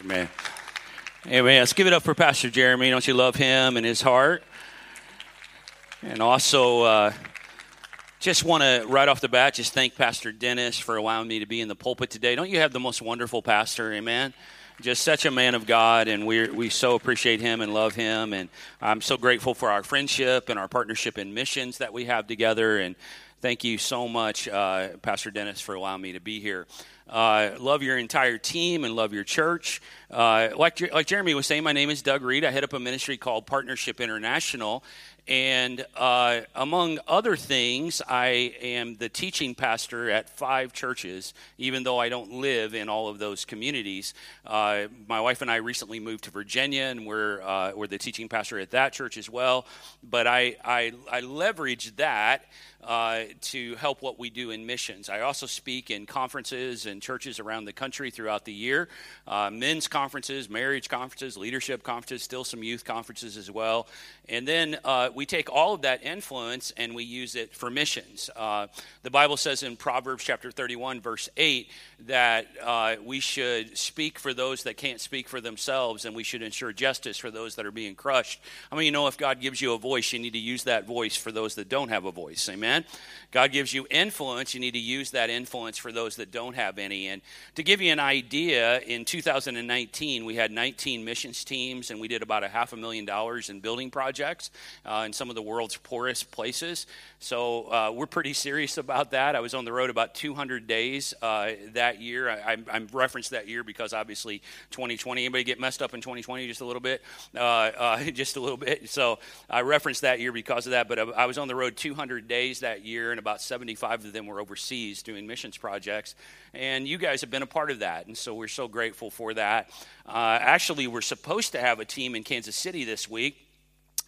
Amen. Amen. Let's give it up for Pastor Jeremy. Don't you love him and his heart? And also, uh, just want to, right off the bat, just thank Pastor Dennis for allowing me to be in the pulpit today. Don't you have the most wonderful pastor? Amen. Just such a man of God, and we we so appreciate him and love him. And I'm so grateful for our friendship and our partnership in missions that we have together. And thank you so much, uh, Pastor Dennis, for allowing me to be here. Uh, love your entire team and love your church. Uh, like, like Jeremy was saying, my name is Doug Reed. I head up a ministry called Partnership International. And uh, among other things, I am the teaching pastor at five churches, even though I don't live in all of those communities. Uh, my wife and I recently moved to Virginia, and we're, uh, we're the teaching pastor at that church as well. But I, I, I leverage that uh, to help what we do in missions. I also speak in conferences and churches around the country throughout the year uh, men's conferences, marriage conferences, leadership conferences, still some youth conferences as well. And then uh, we take all of that influence and we use it for missions. Uh, the Bible says in Proverbs chapter 31, verse 8, that uh, we should speak for those that can't speak for themselves and we should ensure justice for those that are being crushed. I mean, you know, if God gives you a voice, you need to use that voice for those that don't have a voice. Amen? Amen God gives you influence, you need to use that influence for those that don't have any. And to give you an idea, in 2019, we had 19 missions teams and we did about a half a million dollars in building projects uh, in some of the world's poorest places. So uh, we're pretty serious about that. I was on the road about 200 days uh, that year. I, I, I, referenced that year because obviously 2020. Anybody get messed up in 2020 just a little bit? Uh, uh, just a little bit. So I referenced that year because of that. But I was on the road 200 days that year, and about 75 of them were overseas doing missions projects. And you guys have been a part of that, and so we're so grateful for that. Uh, actually, we're supposed to have a team in Kansas City this week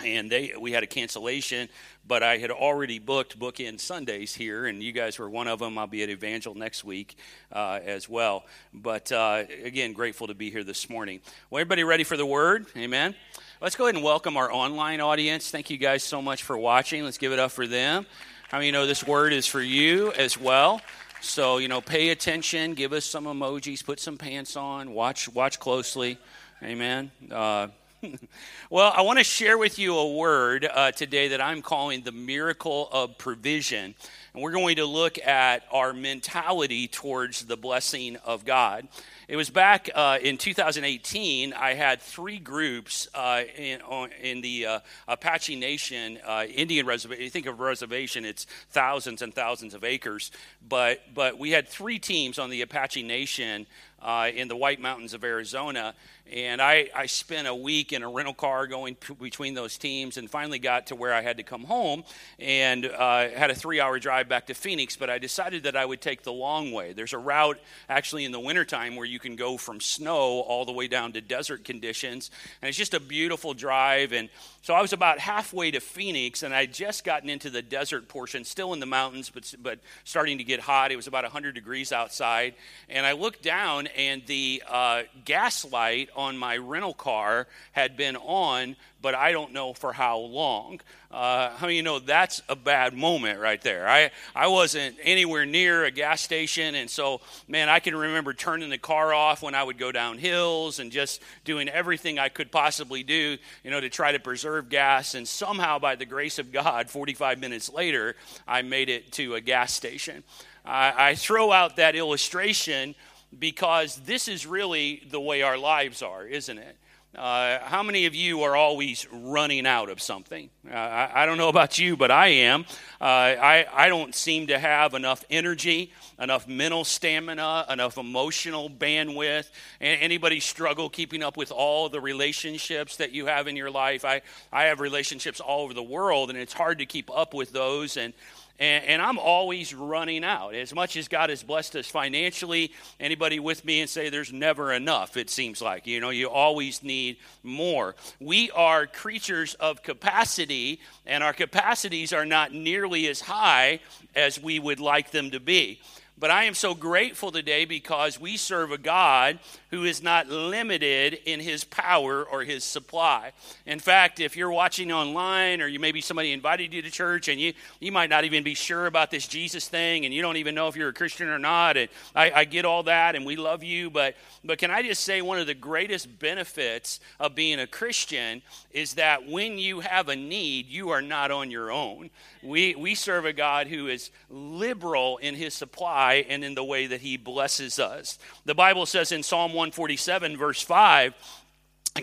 and they we had a cancellation but i had already booked book in sundays here and you guys were one of them. I'll be at evangel next week uh, as well. But uh, again grateful to be here this morning. Well everybody ready for the word? Amen? Let's go ahead and welcome our online audience. Thank you guys so much for watching. Let's give it up for them how many know this word is for you as well? So you know pay attention give us some emojis put some pants on watch watch closely. Amen. Uh, well, I want to share with you a word uh, today that I'm calling the miracle of provision. And we're going to look at our mentality towards the blessing of God. It was back uh, in 2018, I had three groups uh, in, in the uh, Apache Nation uh, Indian reservation. You think of reservation, it's thousands and thousands of acres. But, but we had three teams on the Apache Nation uh, in the White Mountains of Arizona. And I, I spent a week in a rental car going p- between those teams and finally got to where I had to come home and uh, had a three hour drive back to Phoenix. But I decided that I would take the long way. There's a route actually in the wintertime where you can go from snow all the way down to desert conditions. And it's just a beautiful drive. And so I was about halfway to Phoenix and I'd just gotten into the desert portion, still in the mountains, but, but starting to get hot. It was about 100 degrees outside. And I looked down and the uh, gas light on my rental car had been on, but I don't know for how long. Uh, how many you know that's a bad moment right there? I, I wasn't anywhere near a gas station, and so, man, I can remember turning the car off when I would go down hills and just doing everything I could possibly do, you know, to try to preserve gas. And somehow, by the grace of God, 45 minutes later, I made it to a gas station. I, I throw out that illustration because this is really the way our lives are, isn't it? Uh, how many of you are always running out of something? Uh, I, I, don't know about you, but I am. Uh, I, I don't seem to have enough energy, enough mental stamina, enough emotional bandwidth. Anybody struggle keeping up with all the relationships that you have in your life? I, I have relationships all over the world, and it's hard to keep up with those. And and, and, I'm always running out. As much as God has blessed us financially, anybody with me and say there's never enough, it seems like. You know, you always need more. We are creatures of capacity, and our capacities are not nearly as high as we would like them to be. But I am so grateful today because we serve a God who is not limited in his power or his supply. In fact, if you're watching online or you maybe somebody invited you to church and you, you might not even be sure about this Jesus thing and you don't even know if you're a Christian or not, and I, I get all that and we love you, but, but can I just say one of the greatest benefits of being a Christian is that when you have a need, you are not on your own. We, we serve a God who is liberal in his supply and in the way that he blesses us. The Bible says in Psalm 147, verse 5,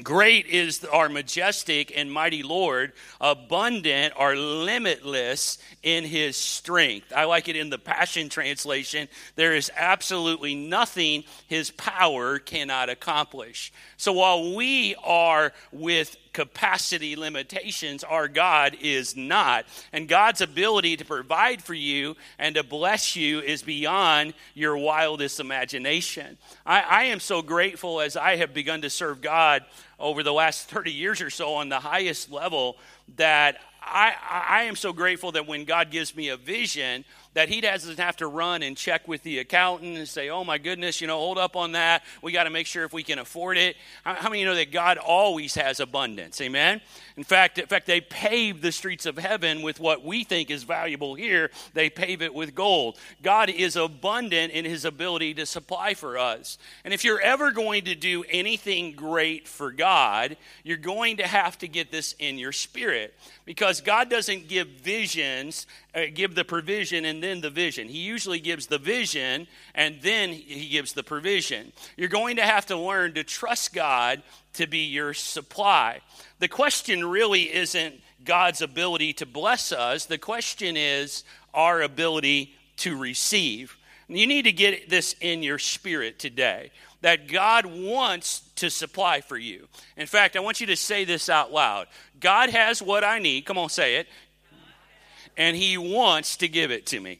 Great is our majestic and mighty Lord, abundant or limitless in his strength. I like it in the Passion Translation. There is absolutely nothing his power cannot accomplish. So while we are with capacity limitations, our God is not. And God's ability to provide for you and to bless you is beyond your wildest imagination. I, I am so grateful as I have begun to serve God over the last 30 years or so on the highest level that I, I am so grateful that when God gives me a vision, that he doesn't have to run and check with the accountant and say, oh my goodness, you know, hold up on that. We got to make sure if we can afford it. How, how many know that God always has abundance? Amen? In fact, in fact, they pave the streets of heaven with what we think is valuable here. They pave it with gold. God is abundant in his ability to supply for us. And if you're ever going to do anything great for God, you're going to have to get this in your spirit because God doesn't give visions, Uh, give the provision and then the vision. He usually gives the vision and then he gives the provision. You're going to have to learn to trust God to be your supply. The question really isn't God's ability to bless us, the question is our ability to receive. You need to get this in your spirit today that God wants to supply for you. In fact, I want you to say this out loud God has what I need. Come on, say it. And He wants to give it to me.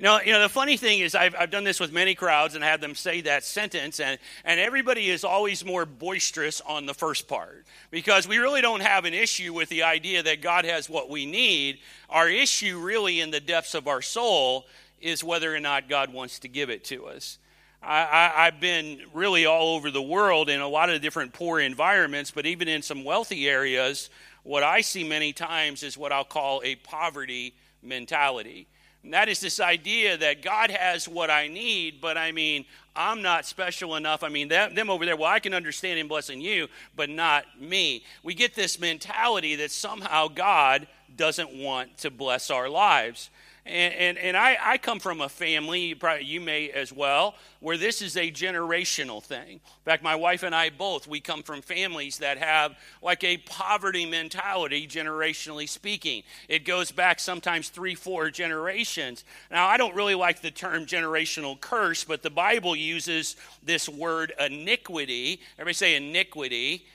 Know, you know, the funny thing is, I've, I've done this with many crowds and had them say that sentence, and, and everybody is always more boisterous on the first part because we really don't have an issue with the idea that God has what we need. Our issue, really, in the depths of our soul, is whether or not God wants to give it to us. I, have been really all over the world in a lot of different poor environments, but even in some wealthy areas, what I see many times is what I'll call a poverty mentality. And that is this idea that God has what I need, but I mean, I'm not special enough. I mean, them, them over there, well, I can understand Him blessing you, but not me. We get this mentality that somehow God doesn't want to bless our lives. And, and, and I, I, come from a family, probably you may as well, where this is a generational thing. In fact, my wife and I both, we come from families that have like a poverty mentality, generationally speaking. It goes back sometimes three, four generations. Now, I don't really like the term generational curse, but the Bible uses this word iniquity. Everybody say iniquity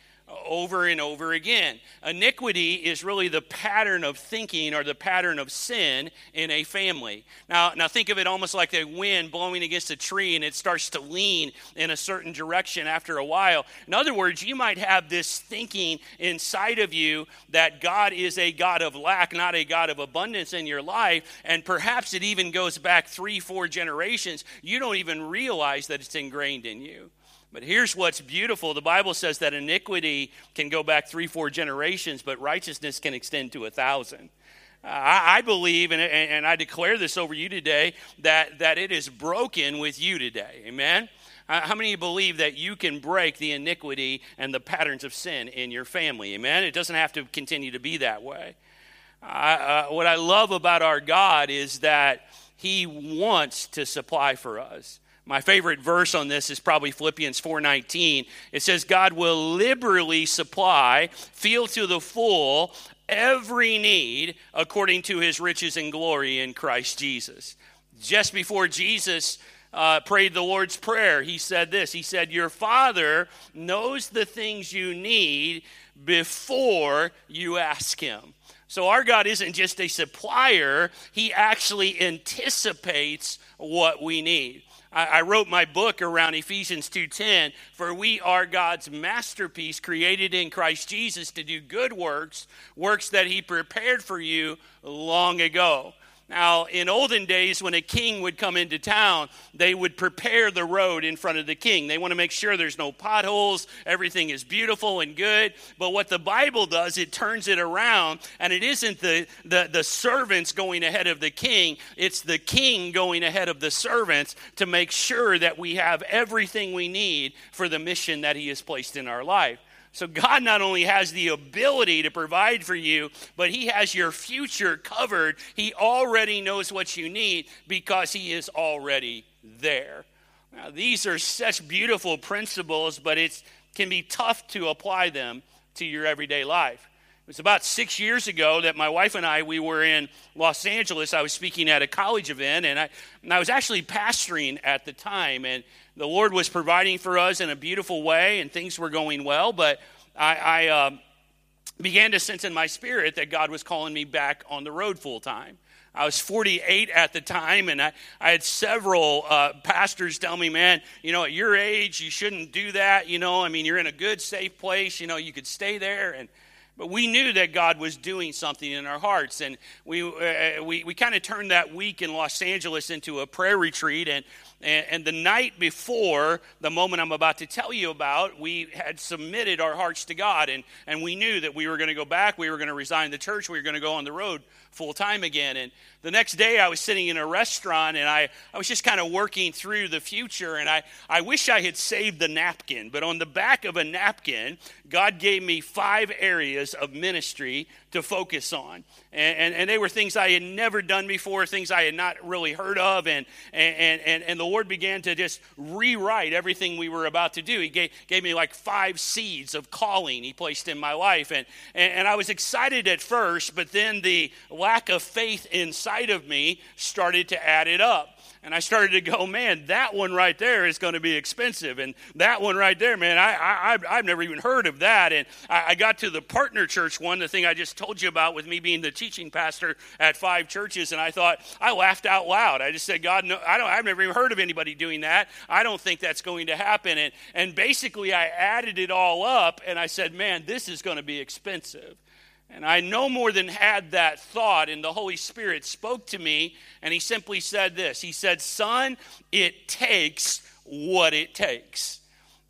over and over again. Iniquity is really the pattern of thinking or the pattern of sin in a family. Now, now think of it almost like a wind blowing against a tree and it starts to lean in a certain direction after a while. In other words, you might have this thinking inside of you that God is a God of lack, not a God of abundance in your life, and perhaps it even goes back three, four generations. You don't even realize that it's ingrained in you. But here's what's beautiful the Bible says that iniquity can go back three, four generations, but righteousness can extend to a thousand. Uh, I, I, believe, and, and I declare this over you today, that, that it is broken with you today. Amen? Uh, how many believe that you can break the iniquity and the patterns of sin in your family? Amen? It doesn't have to continue to be that way. Uh, what I love about our God is that He wants to supply for us. My favorite verse on this is probably Philippians 4:19. It says God will liberally supply, feel to the full every need according to his riches and glory in Christ Jesus. Just before Jesus uh, prayed the Lord's Prayer, he said this He said, Your Father knows the things you need before you ask Him. So our God isn't just a supplier, He actually anticipates what we need. I, I wrote my book around Ephesians 2:10, for we are God's masterpiece created in Christ Jesus to do good works, works that he prepared for you long ago. Now, in olden days, when a king would come into town, they would prepare the road in front of the king. They want to make sure there's no potholes, everything is beautiful and good. But what the Bible does, it turns it around, and it isn't the, the, the servants going ahead of the king, it's the king going ahead of the servants to make sure that we have everything we need for the mission that he has placed in our life. So, God not only has the ability to provide for you, but He has your future covered. He already knows what you need because He is already there. Now, these are such beautiful principles, but it can be tough to apply them to your everyday life. It was about six years ago that my wife and I we were in Los Angeles. I was speaking at a college event, and I, and I was actually pastoring at the time. And the Lord was providing for us in a beautiful way, and things were going well. But I, I uh, began to sense in my spirit that God was calling me back on the road full time. I was 48 at the time, and I, I had several uh, pastors tell me, man, you know, at your age, you shouldn't do that. You know, I mean, you're in a good, safe place. You know, you could stay there. And but we knew that God was doing something in our hearts, and we uh, we, we kind of turned that week in Los Angeles into a prayer retreat. And and, and, the night before the moment I'm about to tell you about, we had submitted our hearts to God, and, and we knew that we were going to go back, we were going to resign the church, we were going to go on the road full time again. And the next day, I was sitting in a restaurant, and I, I was just kind of working through the future, and I, I wish I had saved the napkin, but on the back of a napkin, God gave me five areas of ministry to focus on. And, and, and, they were things I had never done before, things I had not really heard of. And, and, and, and the Lord began to just rewrite everything we were about to do. He gave, gave me like five seeds of calling He placed in my life. And, and, and I was excited at first, but then the lack of faith inside of me started to add it up. And I started to go, man, that one right there is going to be expensive. And that one right there, man, I, I, I've never even heard of that. And I, I got to the partner church one, the thing I just told you about with me being the teaching pastor at five churches. And I thought, I laughed out loud. I just said, God, no, I don't, I've never even heard of anybody doing that. I don't think that's going to happen. And, and basically, I added it all up and I said, man, this is going to be expensive. And I no more than had that thought, and the Holy Spirit spoke to me, and He simply said this He said, Son, it takes what it takes.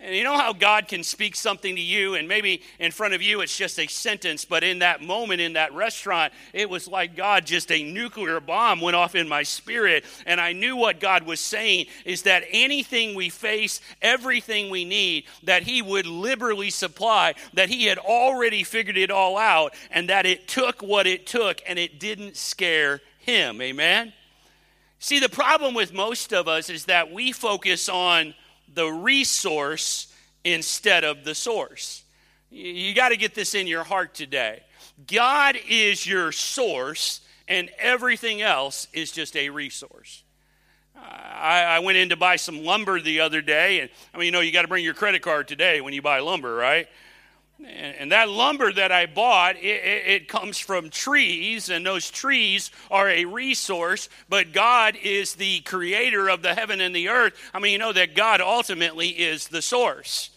And you know how God can speak something to you, and maybe in front of you it's just a sentence, but in that moment in that restaurant, it was like God, just a nuclear bomb went off in my spirit. And I knew what God was saying is that anything we face, everything we need, that He would liberally supply, that He had already figured it all out, and that it took what it took, and it didn't scare Him. Amen? See, the problem with most of us is that we focus on the resource instead of the source. You got to get this in your heart today. God is your source, and everything else is just a resource. I, I, went in to buy some lumber the other day, and I mean, you know, you got to bring your credit card today when you buy lumber, right? And that lumber that I bought, it, it, comes from trees, and those trees are a resource, but God is the creator of the heaven and the earth. I mean, you know that God ultimately is the source.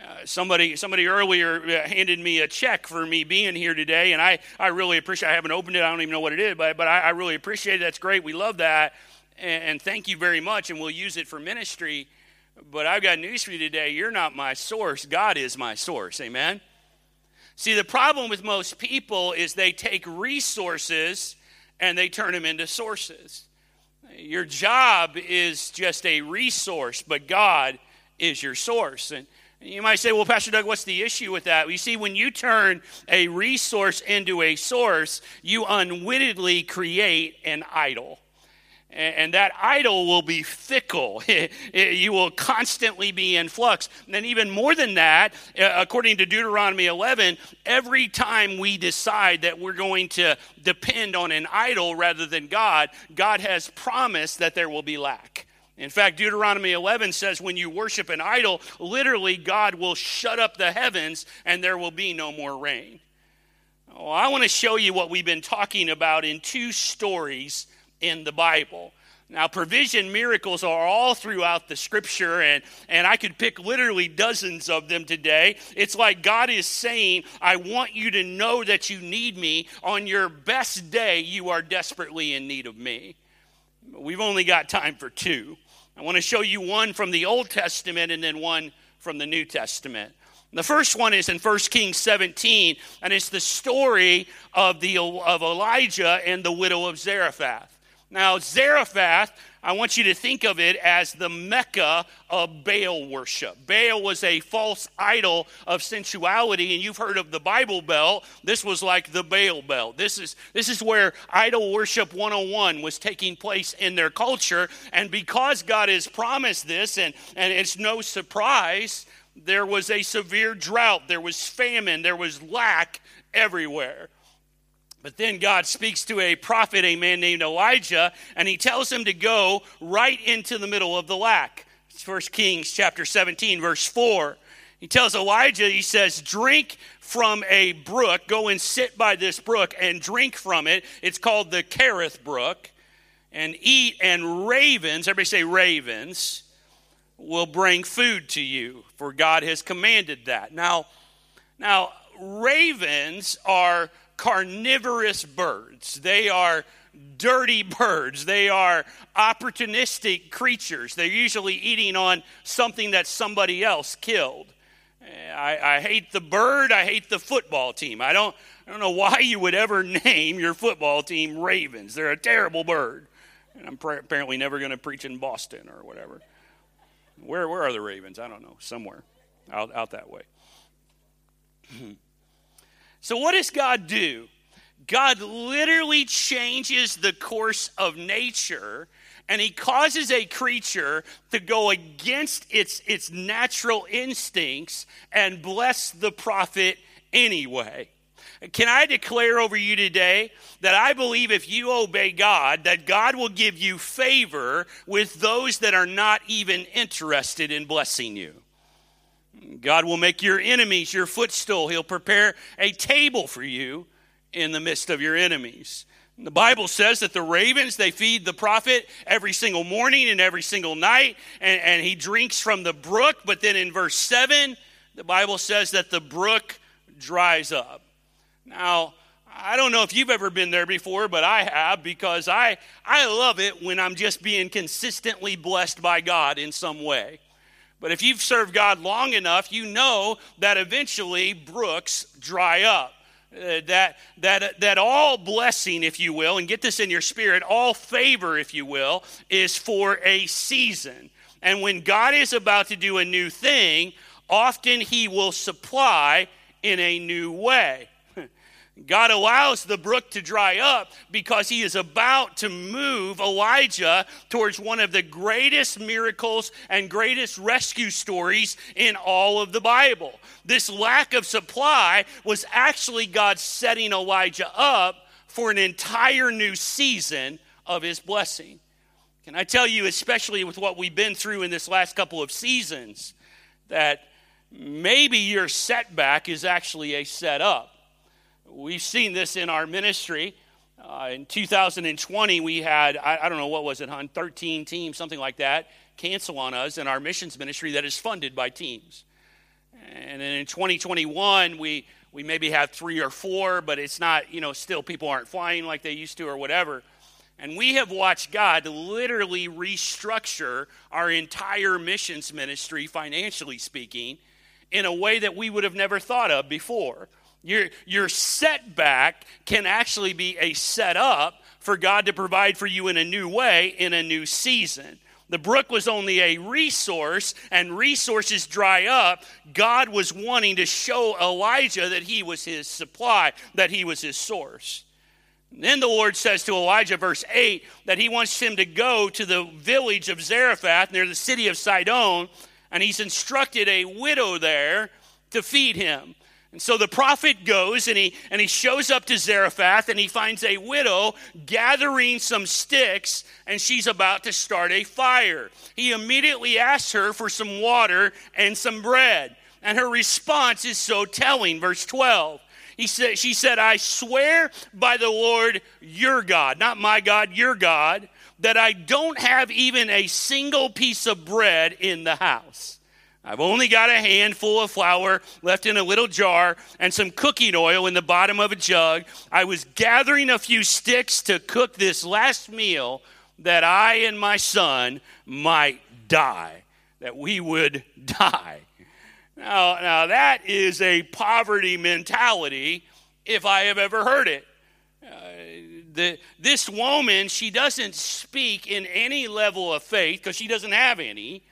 Uh, somebody, somebody earlier uh, handed me a check for me being here today, and I, I really appreciate. I haven't opened it. I don't even know what it is, but, but I, I really appreciate it. That's great. We love that, and, and thank you very much. And we'll use it for ministry. But I've got news for you today. You're not my source, God is my source. Amen? See, the problem with most people is they take resources and they turn them into sources. Your job is just a resource, but God is your source. And you might say, well, Pastor Doug, what's the issue with that? Well, you see, when you turn a resource into a source, you unwittingly create an idol and that idol will be fickle. you will constantly be in flux. And even more than that, uh, according to Deuteronomy 11, every time we decide that we're going to depend on an idol rather than God, God has promised that there will be lack. In fact, Deuteronomy 11 says when you worship an idol, literally God will shut up the heavens and there will be no more rain. I want to show you what we've been talking about in two stories in the Bible. Now, provision miracles are all throughout the scripture, and, and I could pick literally dozens of them today. It's like God is saying, I want you to know that you need me. On your best day, you are desperately in need of me. We've only got time for two. I want to show you one from the Old Testament and then one from the New Testament. The first one is in 1 Kings 17, and it's the story of, the, of Elijah and the widow of Zarephath. Now, Zarephath, I want you to think of it as the Mecca of Baal worship. Baal was a false idol of sensuality, and you've heard of the Bible Belt. This was like the Baal Belt. This is, this is where idol worship 101 was taking place in their culture. And because God has promised this, and, and it's no surprise, there was a severe drought, there was famine, there was lack everywhere. But then God speaks to a prophet, a man named Elijah, and he tells him to go right into the middle of the lack. It's 1 Kings chapter 17, verse 4. He tells Elijah, he says, drink from a brook, go and sit by this brook and drink from it. It's called the Kerith Brook. And eat, and ravens, everybody say ravens, will bring food to you, for God has commanded that. Now, now ravens are carnivorous birds. They are dirty birds. They are opportunistic creatures. They're usually eating on something that somebody else killed. Eh, I, I, hate the bird. I hate the football team. I don't, I don't know why you would ever name your football team Ravens. They're a terrible bird. And I'm apparently never going to preach in Boston or whatever. Where, where are the Ravens? I don't know. Somewhere out, out that way. So, what does God do? God literally changes the course of nature and he causes a creature to go against its, its natural instincts and bless the prophet anyway. Can I declare over you today that I believe if you obey God, that God will give you favor with those that are not even interested in blessing you? God will make your enemies your footstool. He'll prepare a table for you in the midst of your enemies. The Bible says that the ravens, they feed the prophet every single morning and every single night, and, and he drinks from the brook. But then in verse 7, the Bible says that the brook dries up. Now, I don't know if you've ever been there before, but I have because I, I love it when I'm just being consistently blessed by God in some way. But if you've served God long enough, you know that eventually brooks dry up. Uh, that, that, that all blessing, if you will, and get this in your spirit, all favor, if you will, is for a season. And when God is about to do a new thing, often He will supply in a new way. God allows the brook to dry up because he is about to move Elijah towards one of the greatest miracles and greatest rescue stories in all of the Bible. This lack of supply was actually God setting Elijah up for an entire new season of his blessing. Can I tell you, especially with what we've been through in this last couple of seasons, that maybe your setback is actually a setup We've seen this in our ministry. Uh, in 2020, we had, I, I, don't know, what was it, hon? 13 teams, something like that, cancel on us in our missions ministry that is funded by teams. And then in 2021, we, we maybe have three or four, but it's not, you know, still people aren't flying like they used to or whatever. And we have watched God literally restructure our entire missions ministry, financially speaking, in a way that we would have never thought of before. Your, your setback can actually be a setup for God to provide for you in a new way in a new season. The brook was only a resource, and resources dry up. God was wanting to show Elijah that he was his supply, that he was his source. Then the Lord says to Elijah, verse 8, that he wants him to go to the village of Zarephath near the city of Sidon, and he's instructed a widow there to feed him. And so the prophet goes and he, and he shows up to Zarephath and he finds a widow gathering some sticks and she's about to start a fire. He immediately asks her for some water and some bread. And her response is so telling. Verse 12. He said, she said, I swear by the Lord your God, not my God, your God, that I don't have even a single piece of bread in the house. I've only got a handful of flour left in a little jar and some cooking oil in the bottom of a jug. I was gathering a few sticks to cook this last meal that I and my son might die, that we would die. Now, now that is a poverty mentality if I have ever heard it. Uh, the, this woman, she doesn't speak in any level of faith because she doesn't have any.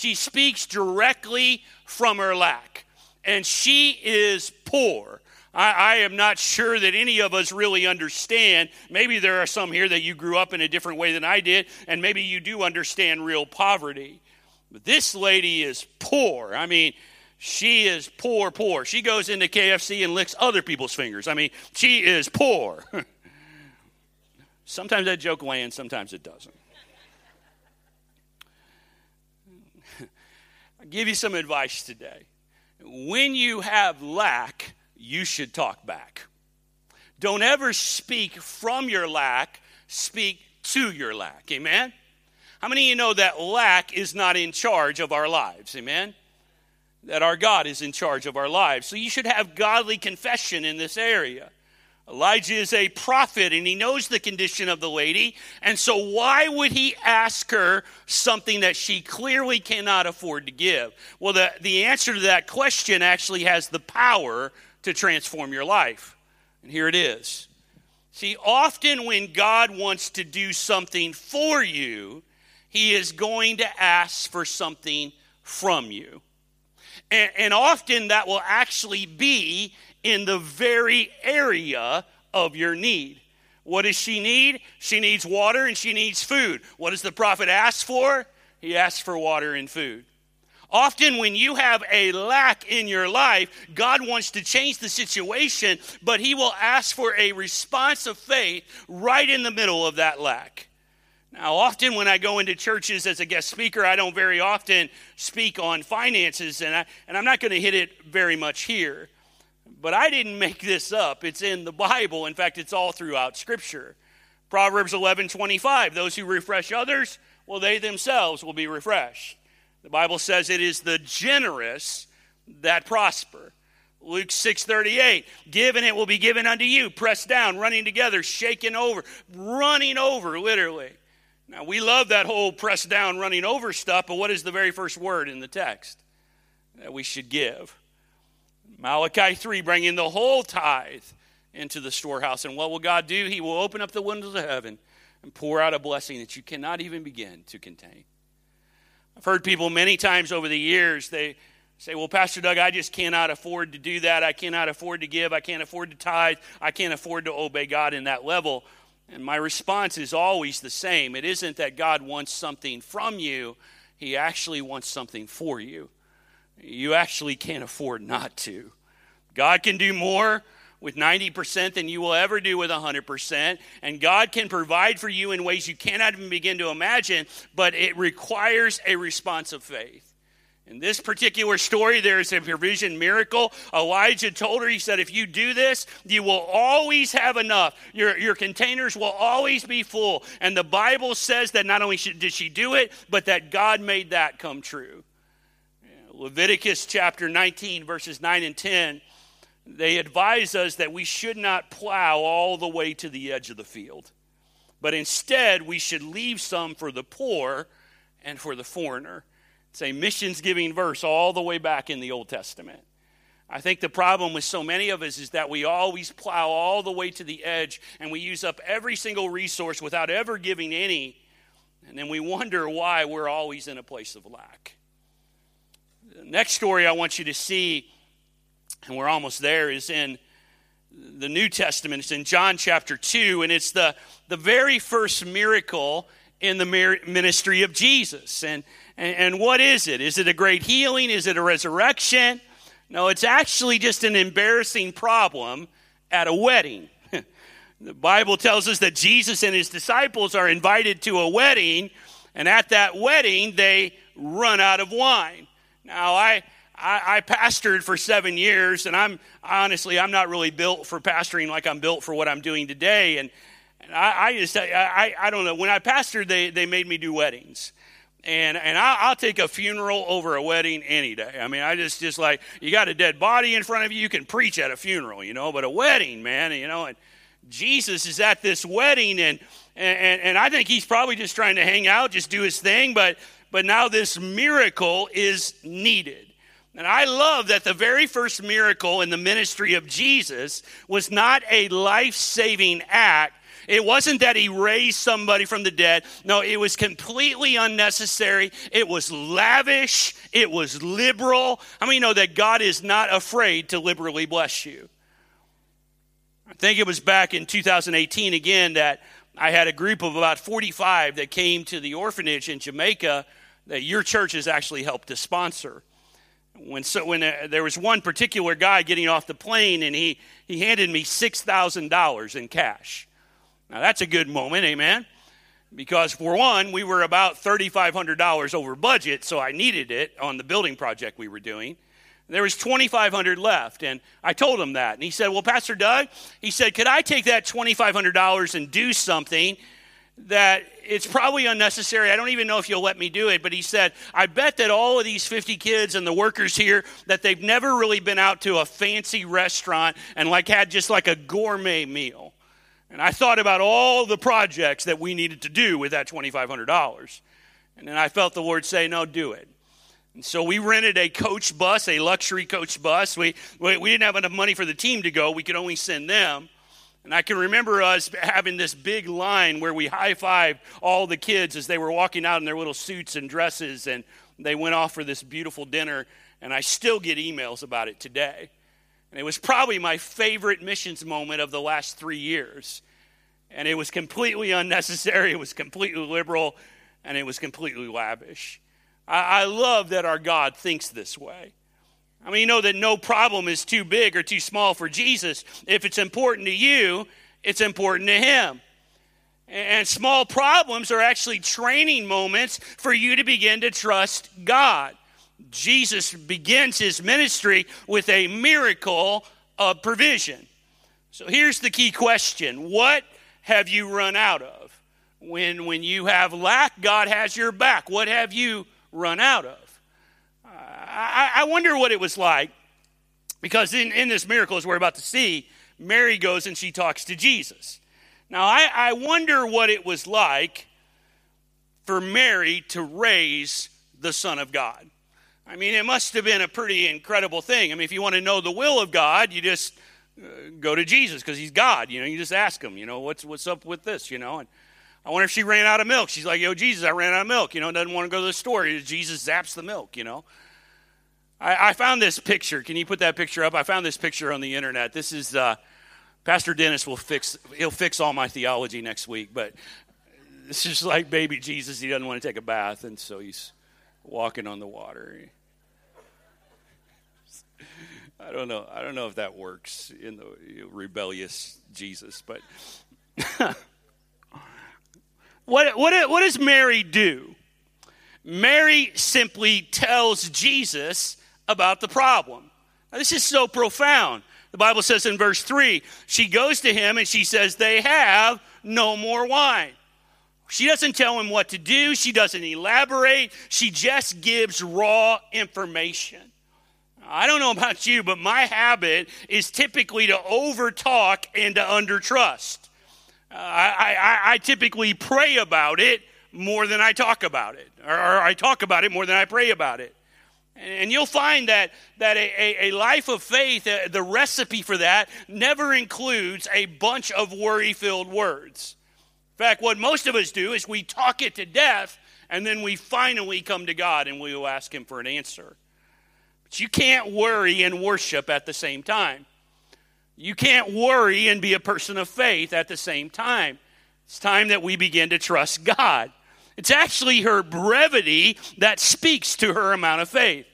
She speaks directly from her lack. And she is poor. I, I, am not sure that any of us really understand. Maybe there are some here that you grew up in a different way than I did, and maybe you do understand real poverty. But this lady is poor. I mean, she is poor, poor. She goes into KFC and licks other people's fingers. I mean, she is poor. sometimes that joke lands, sometimes it doesn't. I'll give you some advice today. When you have lack, you should talk back. Don't ever speak from your lack, speak to your lack. Amen? How many of you know that lack is not in charge of our lives? Amen? That our God is in charge of our lives. So you should have godly confession in this area. Elijah is a prophet and he knows the condition of the lady. And so, why would he ask her something that she clearly cannot afford to give? Well, the, the answer to that question actually has the power to transform your life. And here it is. See, often when God wants to do something for you, he is going to ask for something from you. And, and often that will actually be in the very area of your need. What does she need? She needs water and she needs food. What does the prophet ask for? He asks for water and food. Often, when you have a lack in your life, God wants to change the situation, but He will ask for a response of faith right in the middle of that lack. Now, often when I go into churches as a guest speaker, I don't very often speak on finances, and, I, and I'm not going to hit it very much here. But I didn't make this up. It's in the Bible. In fact, it's all throughout Scripture. Proverbs 11 25, those who refresh others, well, they themselves will be refreshed. The Bible says it is the generous that prosper. Luke 6:38 Give and it will be given unto you pressed down running together shaken over running over literally. Now we love that whole pressed down running over stuff but what is the very first word in the text that we should give? Malachi 3 bringing the whole tithe into the storehouse and what will God do? He will open up the windows of heaven and pour out a blessing that you cannot even begin to contain. I've heard people many times over the years, they say, Well, Pastor Doug, I just cannot afford to do that. I cannot afford to give. I can't afford to tithe. I can't afford to obey God in that level. And my response is always the same it isn't that God wants something from you, He actually wants something for you. You actually can't afford not to. God can do more with 90% than you will ever do with 100%. And God can provide for you in ways you cannot even begin to imagine, but it requires a response of faith. In this particular story, there's a provision miracle. Elijah told her, he said, if you do this, you will always have enough. Your, your containers will always be full. And the Bible says that not only did she do it, but that God made that come true. Leviticus chapter 19, verses 9 and 10 they advise us that we should not plow all the way to the edge of the field, but instead we should leave some for the poor and for the foreigner. It's a missions giving verse all the way back in the Old Testament. I think the problem with so many of us is that we always plow all the way to the edge and we use up every single resource without ever giving any. And then we wonder why we're always in a place of lack. Next story I want you to see and we're almost there, is in the New Testament. It's in John chapter 2, and it's the, the very first miracle in the ministry of Jesus. And, and, and what is it? Is it a great healing? Is it a resurrection? No, it's actually just an embarrassing problem at a wedding. the Bible tells us that Jesus and his disciples are invited to a wedding, and at that wedding, they run out of wine. Now, I, I, I, pastored for seven years, and I'm honestly, I'm not really built for pastoring like I'm built for what I'm doing today. And, And I, I just, I, I don't know. When I pastored, they, they made me do weddings. And, and I, will take a funeral over a wedding any day. I mean, I just, just like, you got a dead body in front of you, you can preach at a funeral, you know, but a wedding, man, you know, and Jesus is at this wedding, and, and, and I think he's probably just trying to hang out, just do his thing, but, but now this miracle is needed. And I love that the very first miracle in the ministry of Jesus was not a life saving act. It wasn't that he raised somebody from the dead. No, it was completely unnecessary. It was lavish. It was liberal. How many know that God is not afraid to liberally bless you? I think it was back in 2018 again that I had a group of about 45 that came to the orphanage in Jamaica that your church has actually helped to sponsor when so when uh, there was one particular guy getting off the plane and he he handed me six thousand dollars in cash. Now that's a good moment, amen. Because for one, we were about thirty five hundred dollars over budget, so I needed it on the building project we were doing. There was twenty five hundred left, and I told him that, and he said, "Well, Pastor Doug," he said, "could I take that twenty five hundred dollars and do something?" That it's probably unnecessary. I don't even know if you'll let me do it, but he said, I bet that all of these 50 kids and the workers here that they've never really been out to a fancy restaurant and like had just like a gourmet meal. And I thought about all the projects that we needed to do with that $2500. And then I felt the Lord say, "No, do it." And so we rented a coach bus, a luxury coach bus. We, we, we didn't have enough money for the team to go. We could only send them. And I can remember us having this big line where we high fived all the kids as they were walking out in their little suits and dresses, and they went off for this beautiful dinner. And I still get emails about it today. And it was probably my favorite missions moment of the last three years. And it was completely unnecessary, it was completely liberal, and it was completely lavish. I, I love that our God thinks this way. I mean, you know that no problem is too big or too small for Jesus. If it's important to you, it's important to Him. And small problems are actually training moments for you to begin to trust God. Jesus begins his ministry with a miracle of provision. So here's the key question What have you run out of? When, when you have lack, God has your back. What have you run out of? I, I wonder what it was like because in, in this miracle, as we're about to see, Mary goes and she talks to Jesus. Now, I, I wonder what it was like for Mary to raise the Son of God. I mean, it must have been a pretty incredible thing. I mean, if you want to know the will of God, you just uh, go to Jesus because he's God. You know, you just ask him, you know, what's, what's up with this, you know? And I wonder if she ran out of milk. She's like, yo, Jesus, I ran out of milk. You know, doesn't want to go to the store. Jesus zaps the milk, you know? I, I, found this picture. Can you put that picture up? I found this picture on the internet. This is uh, Pastor Dennis will fix. He'll fix all my theology next week. But this is like baby Jesus. He doesn't want to take a bath, and so he's walking on the water. I don't know. I don't know if that works in the rebellious Jesus, but what what what does Mary do? Mary simply tells Jesus about the problem. Now, this is so profound. The Bible says in verse 3 she goes to him and she says, They have no more wine. She doesn't tell him what to do, she doesn't elaborate, she just gives raw information. I don't know about you, but my habit is typically to overtalk and to undertrust. Uh, I, I, I typically pray about it more than I talk about it, or, or I talk about it more than I pray about it. And you'll find that, that a, a, life of faith, uh, the recipe for that, never includes a bunch of worry filled words. In fact, what most of us do is we talk it to death, and then we finally come to God and we will ask Him for an answer. But you can't worry and worship at the same time. You can't worry and be a person of faith at the same time. It's time that we begin to trust God. It's actually her brevity that speaks to her amount of faith.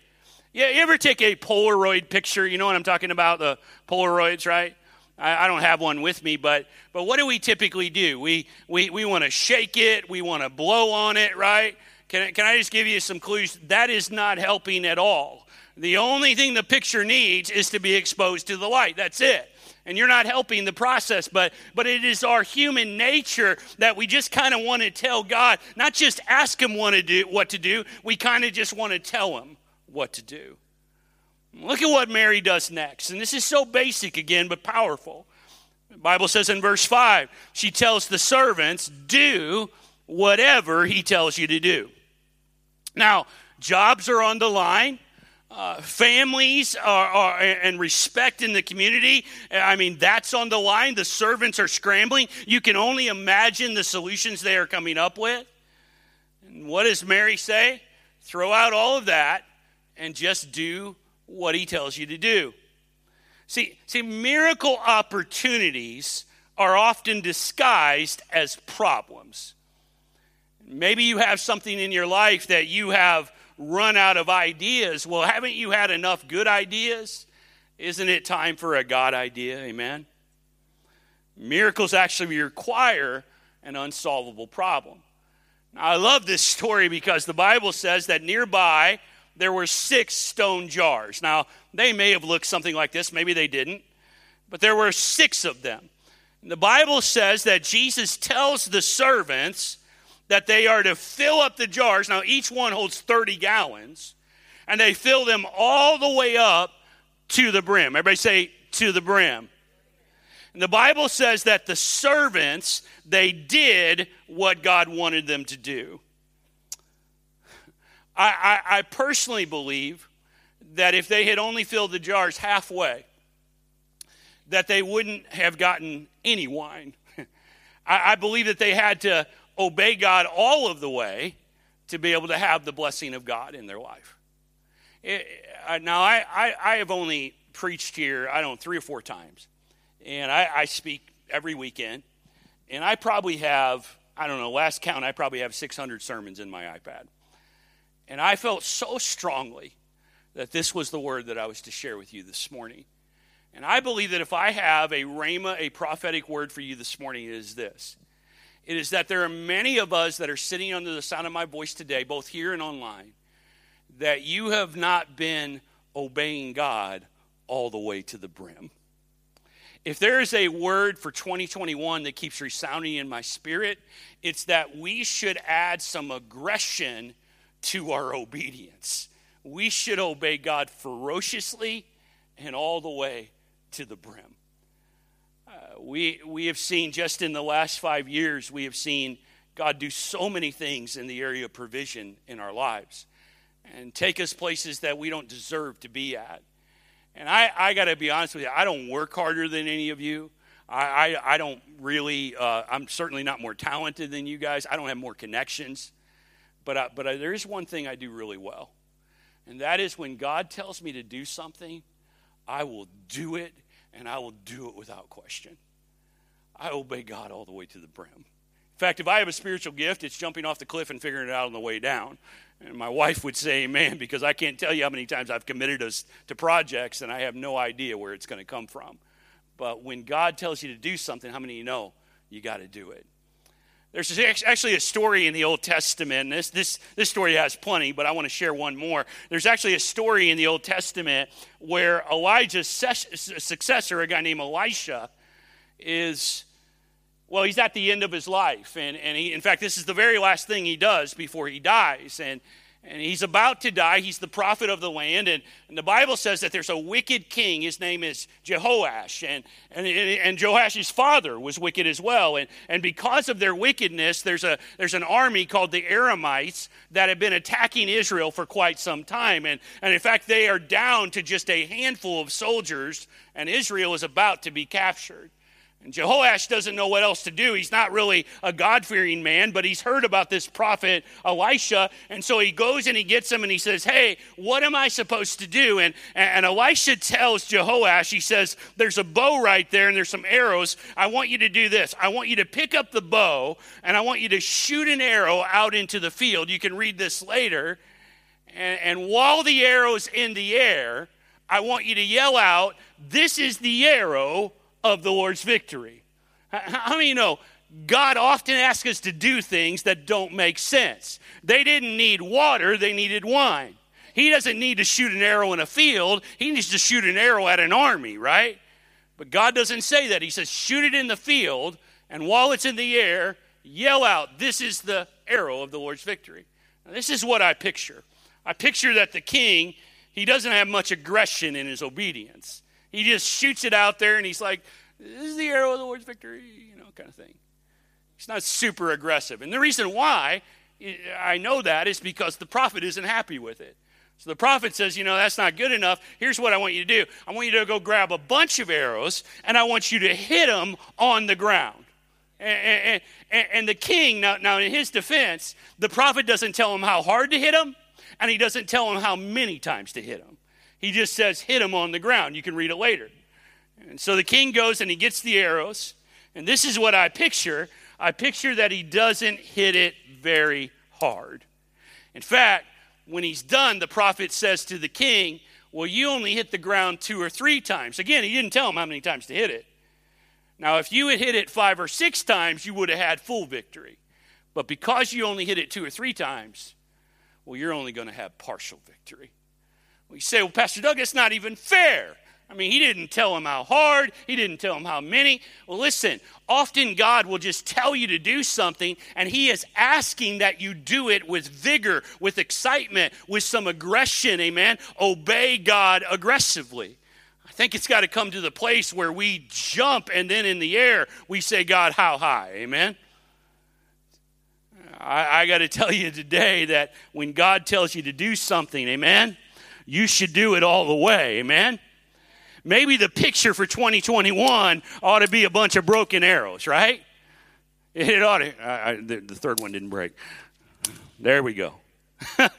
Yeah, you ever take a Polaroid picture? You know what I'm talking about, the Polaroids, right? I, I don't have one with me, but but what do we typically do? We we, we want to shake it, we want to blow on it, right? Can, can I just give you some clues? That is not helping at all. The only thing the picture needs is to be exposed to the light. That's it. And you're not helping the process but but it is our human nature that we just kind of want to tell god not just ask him what to do what to do we kind of just want to tell him what to do. Look at what mary does next and this is so basic again but powerful. The bible says in verse 5 she tells the servants do whatever he tells you to do. Now jobs are on the line uh, families are, are, and respect in the community. I mean, that's on the line. The servants are scrambling. You can only imagine the solutions they are coming up with. And what does Mary say? Throw out all of that and just do what he tells you to do. See, see, miracle opportunities are often disguised as problems. Maybe you have something in your life that you have run out of ideas. Well, haven't you had enough good ideas? Isn't it time for a God idea? Amen. Miracles actually require an unsolvable problem. Now, I love this story because the Bible says that nearby there were six stone jars. Now, they may have looked something like this, maybe they didn't, but there were six of them. The Bible says that Jesus tells the servants that they are to fill up the jars. Now, each one holds 30 gallons, and they fill them all the way up to the brim. Everybody say, to the brim. And the Bible says that the servants, they did what God wanted them to do. I, I, I personally believe that if they had only filled the jars halfway, that they wouldn't have gotten any wine. I, I believe that they had to obey God all of the way to be able to have the blessing of God in their life. It, now, I, I, I, have only preached here, I don't know, three or four times. And I, I speak every weekend. And I probably have, I don't know, last count, I probably have 600 sermons in my iPad. And I felt so strongly that this was the word that I was to share with you this morning. And I believe that if I have a rhema, a prophetic word for you this morning, it is this it is that there are many of us that are sitting under the sound of my voice today, both here and online, that you have not been obeying God all the way to the brim. If there is a word for 2021 that keeps resounding in my spirit, it's that we should add some aggression to our obedience. We should obey God ferociously and all the way to the brim we, we have seen just in the last five years, we have seen God do so many things in the area of provision in our lives and take us places that we don't deserve to be at. And I, I got to be honest with you, I don't work harder than any of you. I, I, I don't really, uh, I'm certainly not more talented than you guys. I don't have more connections. But, I, but I, there is one thing I do really well, and that is when God tells me to do something, I will do it, and I will do it without question. I obey God all the way to the brim. In fact, if I have a spiritual gift, it's jumping off the cliff and figuring it out on the way down. And my wife would say amen because I can't tell you how many times I've committed us to projects and I have no idea where it's going to come from. But when God tells you to do something, how many of you know you got to do it? There's actually a story in the Old Testament. This, this, this story has plenty, but I want to share one more. There's actually a story in the Old Testament where Elijah's successor, a guy named Elisha, is well, he's at the end of his life. And, and he, in fact, this is the very last thing he does before he dies. And, and he's about to die. He's the prophet of the land. And, and the Bible says that there's a wicked king. His name is Jehoash. And, and, and Jehoash's father was wicked as well. And, and because of their wickedness, there's, a, there's an army called the Aramites that have been attacking Israel for quite some time. And, and in fact, they are down to just a handful of soldiers, and Israel is about to be captured. And Jehoash doesn't know what else to do. He's not really a God fearing man, but he's heard about this prophet Elisha. And so he goes and he gets him and he says, Hey, what am I supposed to do? And, and Elisha tells Jehoash, He says, There's a bow right there and there's some arrows. I want you to do this. I want you to pick up the bow and I want you to shoot an arrow out into the field. You can read this later. And, and while the arrow's in the air, I want you to yell out, This is the arrow of the Lord's victory. How many you know God often asks us to do things that don't make sense? They didn't need water, they needed wine. He doesn't need to shoot an arrow in a field, he needs to shoot an arrow at an army, right? But God doesn't say that. He says, shoot it in the field, and while it's in the air, yell out, This is the arrow of the Lord's victory. Now, this is what I picture. I picture that the king, he doesn't have much aggression in his obedience. He just shoots it out there and he's like, This is the arrow of the Lord's victory, you know, kind of thing. He's not super aggressive. And the reason why eh, I know that is because the prophet isn't happy with it. So the prophet says, You know, that's not good enough. Here's what I want you to do I want you to go grab a bunch of arrows and I want you to hit them on the ground. And, and, and, the king, now, now in his defense, the prophet doesn't tell him how hard to hit him, and he doesn't tell him how many times to hit him. He just says, hit him on the ground. You can read it later. And so the king goes and he gets the arrows, and this is what I picture. I picture that he doesn't hit it very hard. In fact, when he's done, the prophet says to the king, Well, you only hit the ground two or three times. Again, he didn't tell him how many times to hit it. Now, if you had hit it five or six times, you would have had full victory. But because you only hit it two or three times, well, you're only going to have partial victory. We say, Well, Pastor Doug, it's not even fair. I mean, he didn't tell him how hard, he didn't tell him how many. Well, listen, often God will just tell you to do something, and he is asking that you do it with vigor, with excitement, with some aggression, amen? Obey God aggressively. I think it's got to come to the place where we jump and then in the air we say, God, how high? Amen? I, I got to tell you today that when God tells you to do something, amen, you should do it all the way, amen? maybe the picture for 2021 ought to be a bunch of broken arrows, right? It ought to. I, I, the, the third one didn't break. There we go. I,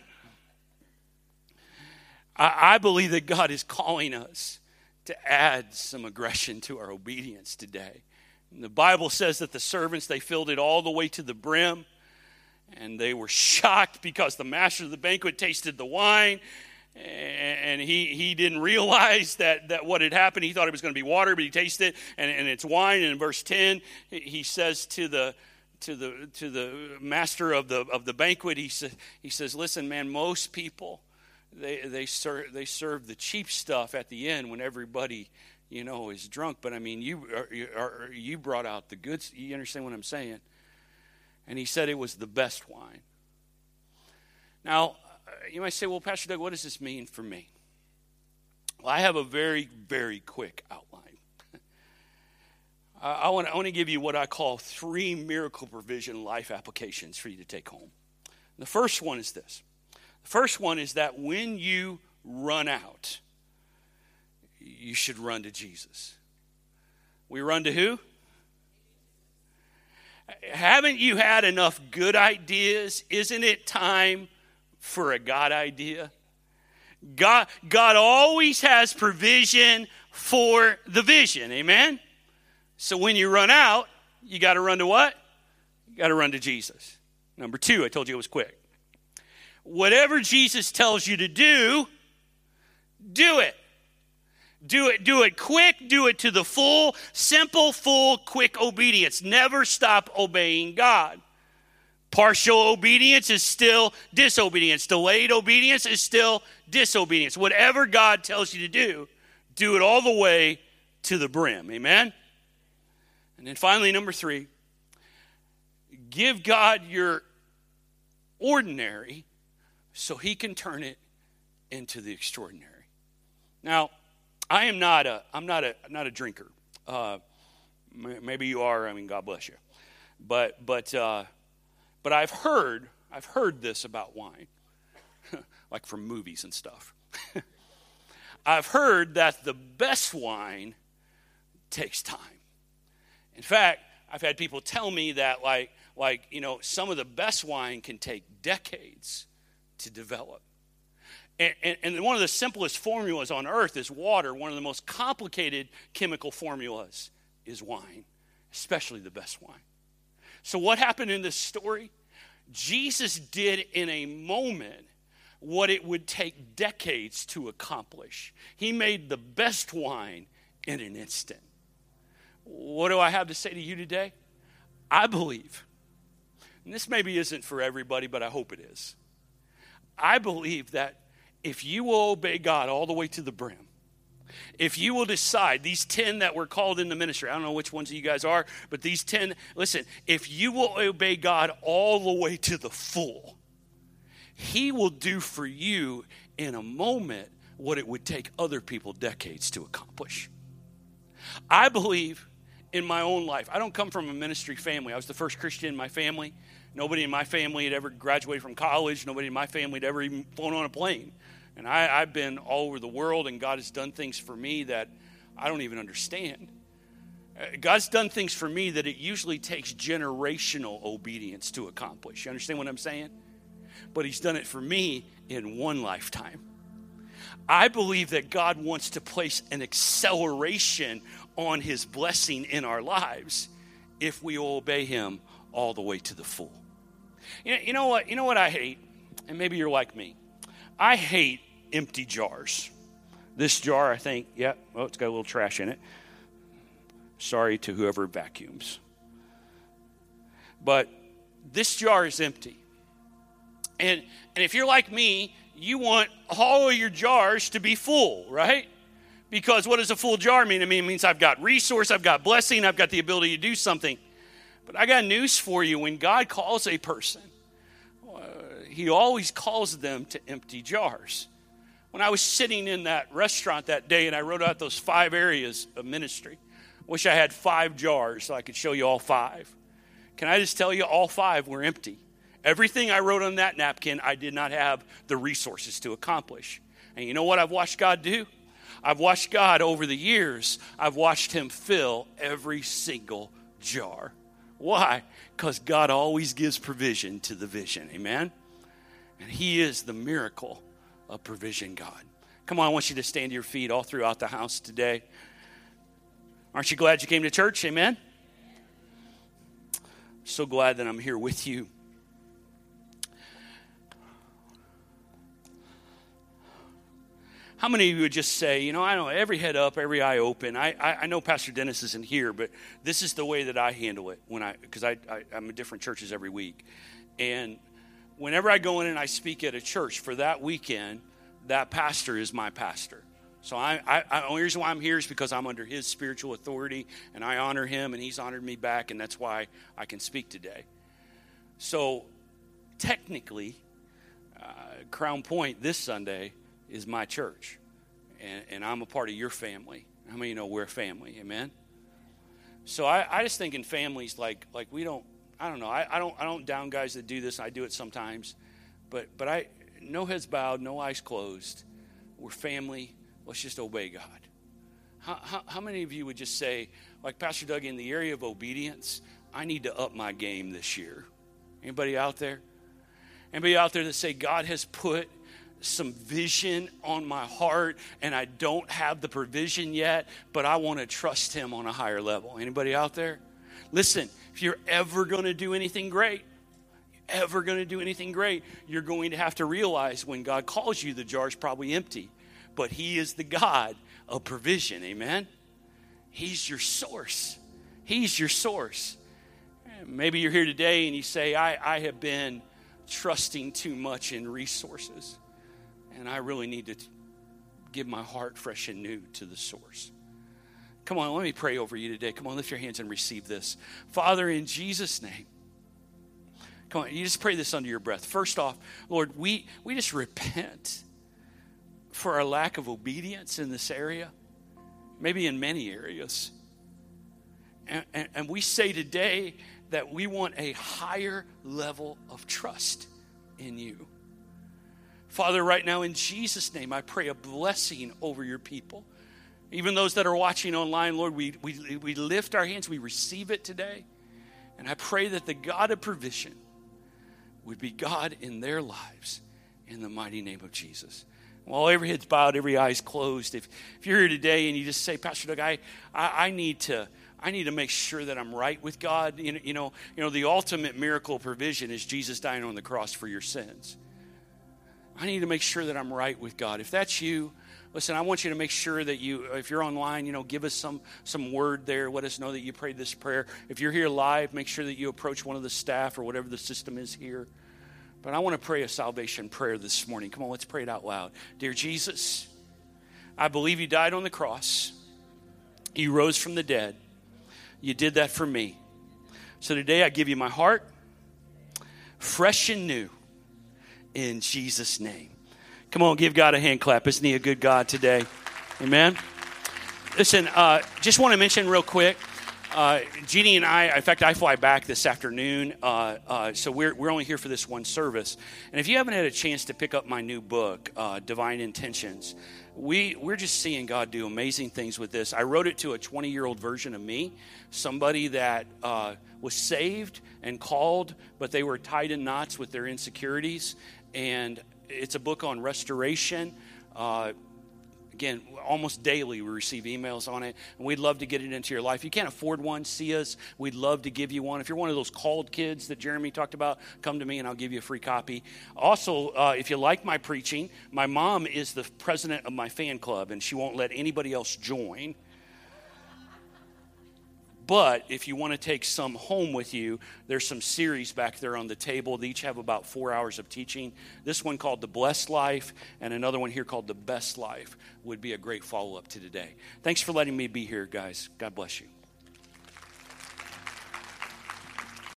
I believe that God is calling us to add some aggression to our obedience today. And the Bible says that the servants they filled it all the way to the brim and they were shocked because the master of the banquet tasted the wine and he, he didn't realize that, that what had happened. He thought it was going to be water, but he tasted it, and, and it's wine. And in verse 10, he says to the, to the, to the master of the, of the banquet, he, sa- he says, Listen, man, most people, they, they, serve, they serve the cheap stuff at the end when everybody you know is drunk but i mean you are, you, are, you brought out the goods you understand what i'm saying and he said it was the best wine now you might say, well, Pastor Doug, what does this mean for me? Well, I have a very, very quick outline. I, want, to only give you what I call three miracle provision life applications for you to take home. The first one is this the first one is that when you run out, you should run to Jesus. We run to who? Haven't you had enough good ideas? Isn't it time for a God idea. God, God always has provision for the vision. Amen? So when you run out, you got to run to what? You got to run to Jesus. Number two, I told you it was quick. Whatever Jesus tells you to do, do it. Do it, do it quick, do it to the full, simple, full, quick obedience. Never stop obeying God. Partial obedience is still disobedience. Delayed obedience is still disobedience. Whatever God tells you to do, do it all the way to the brim. Amen? And then finally, number three, give God your ordinary so he can turn it into the extraordinary. Now, I am not a I'm not a not a drinker. Uh, maybe you are. I mean, God bless you. But but uh, but I've heard, I've heard this about wine, like from movies and stuff. I've heard that the best wine takes time. In fact, I've had people tell me that like like you know some of the best wine can take decades to develop. And, and, and, one of the simplest formulas on earth is water. One of the most complicated chemical formulas is wine, especially the best wine. So, what happened in this story? Jesus did in a moment what it would take decades to accomplish. He made the best wine in an instant. What do I have to say to you today? I believe, and this maybe isn't for everybody, but I hope it is. I believe that if you will obey God all the way to the brim, if you will decide, these 10 that were called in the ministry, I don't know which ones of you guys are, but these 10, listen, if you will obey God all the way to the full, He will do for you in a moment what it would take other people decades to accomplish. I believe in my own life. I don't come from a ministry family. I was the first Christian in my family. Nobody in my family had ever graduated from college. Nobody in my family had ever even flown on a plane. And I, have been all over the world, and God has done things for me that I don't even understand. Uh, God's done things for me that it usually takes generational obedience to accomplish. You understand what I'm saying? But He's done it for me in one lifetime. I believe that God wants to place an acceleration on his blessing in our lives if we obey him all the way to the full. You know, you know what? You know what I hate? And maybe you're like me. I hate empty jars. This jar, I think, yeah, well, it's got a little trash in it. Sorry to whoever vacuums. But this jar is empty. And, and if you're like me, you want all of your jars to be full, right? Because what does a full jar mean? I mean, it means I've got resource, I've got blessing, I've got the ability to do something. But I got news for you. When God calls a person, uh, He always calls them to empty jars. When I was sitting in that restaurant that day and I wrote out those five areas of ministry, I wish I had five jars so I could show you all five. Can I just tell you, all five were empty. Everything I wrote on that napkin, I did not have the resources to accomplish. And you know what I've watched God do? I've watched God over the years, I've watched Him fill every single jar. Why? Because God always gives provision to the vision. Amen? And He is the miracle of provision God. Come on, I want you to stand to your feet all throughout the house today. Aren't you glad you came to church? Amen? So glad that I'm here with you. How many of you would just say, you know, I know every head up, every eye open. I, I, I know Pastor Dennis isn't here, but this is the way that I handle it when I, because I, I, I'm in different churches every week. And whenever I go in and I speak at a church for that weekend, that pastor is my pastor. So I, I only reason why I'm here is because I'm under his spiritual authority, and I honor him, and he's honored me back, and that's why I can speak today. So technically, uh, Crown Point this Sunday is my church, and, and I'm a part of your family. How many of you know we're family? Amen. So I, I just think in families like like we don't I don't know I, I don't I don't down guys that do this. I do it sometimes, but but I no heads bowed, no eyes closed. We're family. Let's just obey God. How, how, how many of you would just say, like Pastor Doug, in the area of obedience, I need to up my game this year? Anybody out there? Anybody out there that say God has put some vision on my heart and I don't have the provision yet, but I want to trust him on a higher level. Anybody out there? Listen, if you're ever going to do anything great, ever going to do anything great, you're going to have to realize when God calls you, the jar's probably empty. But He is the God of provision. Amen? He's your source. He's your source. Maybe you're here today and you say, I, I have been trusting too much in resources and I really need to give my heart fresh and new to the source. Come on, let me pray over you today. Come on, lift your hands and receive this. Father, in Jesus' name, come on, you just pray this under your breath. First off, Lord, we, we just repent for our lack of obedience in this area, maybe in many areas. And, and, and we say today that we want a higher level of trust in you. Father, right now in Jesus' name, I pray a blessing over your people. Even those that are watching online, Lord, we, we, we lift our hands, we receive it today. And I pray that the God of provision would be God in their lives in the mighty name of Jesus. While every head's bowed, every eye's closed, if, if you're here today and you just say, Pastor Doug, I, I, I need to. I need to make sure that I'm right with God. You know, you know, you know, the ultimate miracle provision is Jesus dying on the cross for your sins. I need to make sure that I'm right with God. If that's you, listen, I want you to make sure that you, uh, if you're online, you know, give us some some word there. Let us know that you prayed this prayer. If you're here live, make sure that you approach one of the staff or whatever the system is here. But I want to pray a salvation prayer this morning. Come on, let's pray it out loud. Dear Jesus, I believe you died on the cross. You rose from the dead. You did that for me. So today I give you my heart, fresh and new, in Jesus' name. Come on, give God a hand clap. Isn't He a good God today? Amen. Listen, uh, just want to mention real quick. Uh, Jeannie and I, in fact, I fly back this afternoon, uh, uh, so we're, we're only here for this one service. And if you haven't had a chance to pick up my new book, uh, Divine Intentions, we, we're just seeing God do amazing things with this. I wrote it to a 20 year old version of me, somebody that uh, was saved and called, but they were tied in knots with their insecurities. And it's a book on restoration. Uh, Again, almost daily we receive emails on it, and we'd love to get it into your life. If you can't afford one, see us. We'd love to give you one. If you're one of those called kids that Jeremy talked about, come to me and I'll give you a free copy. Also, uh, if you like my preaching, my mom is the president of my fan club, and she won't let anybody else join. But if you want to take some home with you, there's some series back there on the table. They each have about four hours of teaching. This one called The Blessed Life, and another one here called The Best Life would be a great follow up to today. Thanks for letting me be here, guys. God bless you.